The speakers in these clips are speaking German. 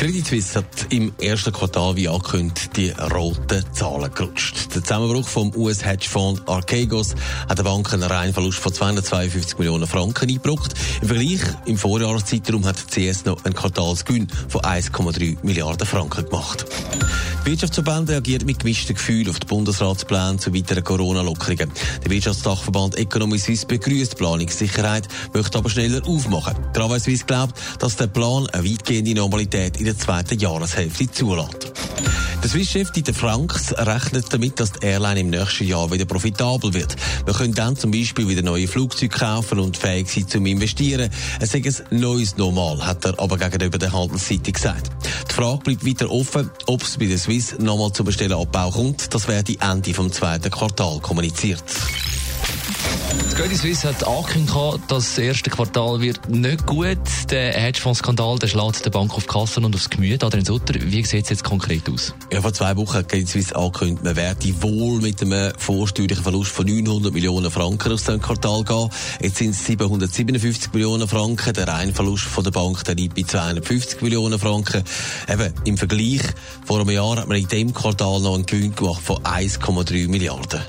Credit Suisse hat im ersten Quartal wie angekündigt die roten Zahlen gerutscht. Der Zusammenbruch vom US-Hedgefonds Archegos hat der Bank einen Reinverlust von 252 Millionen Franken eingebracht. Im Vergleich im Vorjahreszeitraum hat die CS noch einen Quartalsgewinn von 1,3 Milliarden Franken gemacht. Die Wirtschaftsverband reagiert mit gemischten Gefühlen auf die Bundesratspläne zu weiteren Corona-Lockerungen. Der Wirtschaftsdachverband Economy Suisse begrüßt Planungssicherheit, möchte aber schneller aufmachen. Travail Suisse glaubt, dass der Plan eine weitgehende Normalität in der zweiten Jahreshälfte zulässt. Der Swiss-Chef Dieter Franks rechnet damit, dass die Airline im nächsten Jahr wieder profitabel wird. Wir können dann zum Beispiel wieder neue Flugzeuge kaufen und fähig sein zum Investieren. Es ist ein neues Normal, hat er aber gegenüber der Handelsseite gesagt. Die Frage bleibt weiter offen, ob es bei der Swiss nochmal zum Bestellenabbau kommt. Das werde Ende vom zweiten Quartal kommuniziert. Credit Suisse hat angekündigt, das erste Quartal wird nicht gut. Der Hedgefonds-Skandal schlägt der Bank auf Kassen und aufs Gemüt. Adrian Sutter, wie sieht es jetzt konkret aus? Ja, vor zwei Wochen hat Credit Suisse angekündigt, man werde wohl mit einem vorsteuerlichen Verlust von 900 Millionen Franken aus dem Quartal gehen. Jetzt sind es 757 Millionen Franken. Der Reinverlust von der Bank der liegt bei 250 Millionen Franken. Eben, im Vergleich vor einem Jahr hat man in dem Quartal noch einen Gewinn gemacht von 1,3 Milliarden.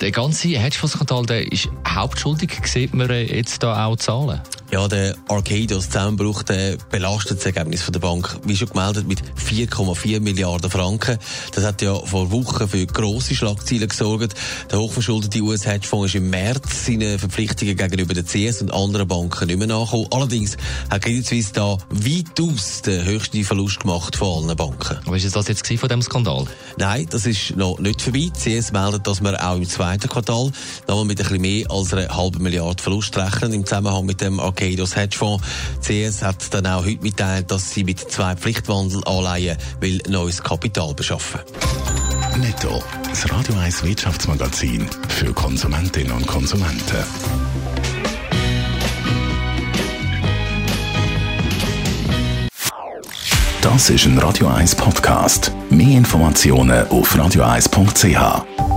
Der ganze Hedgefonds-Skandal, der ist hauptschuldig, sieht man jetzt da auch Zahlen? Ja, der Arcadios-Zusammenbruch der belastet das Ergebnis von der Bank, wie schon gemeldet, mit 4,4 Milliarden Franken. Das hat ja vor Wochen für grosse Schlagzeilen gesorgt. Der hochverschuldete US-Hedgefonds ist im März seine Verpflichtungen gegenüber der CS und anderen Banken nicht mehr nachgekommen. Allerdings hat Credit Suisse da weitaus den höchsten Verlust gemacht von allen Banken. Aber ist das jetzt von dem Skandal? Nein, das ist noch nicht vorbei. Die CS meldet, dass wir auch im zweiten Quartal nochmal mit ein bisschen mehr als einer halben Milliarde Verlust rechnen im Zusammenhang mit dem Arcadios Arcadius Hedgefonds. CS hat dann auch heute mitteilt, dass sie mit zwei Pflichtwandelanleihen will neues Kapital beschaffen. Netto, das Radio 1 Wirtschaftsmagazin für Konsumentinnen und Konsumenten. Das ist ein Radio 1 Podcast. Mehr Informationen auf radio1.ch.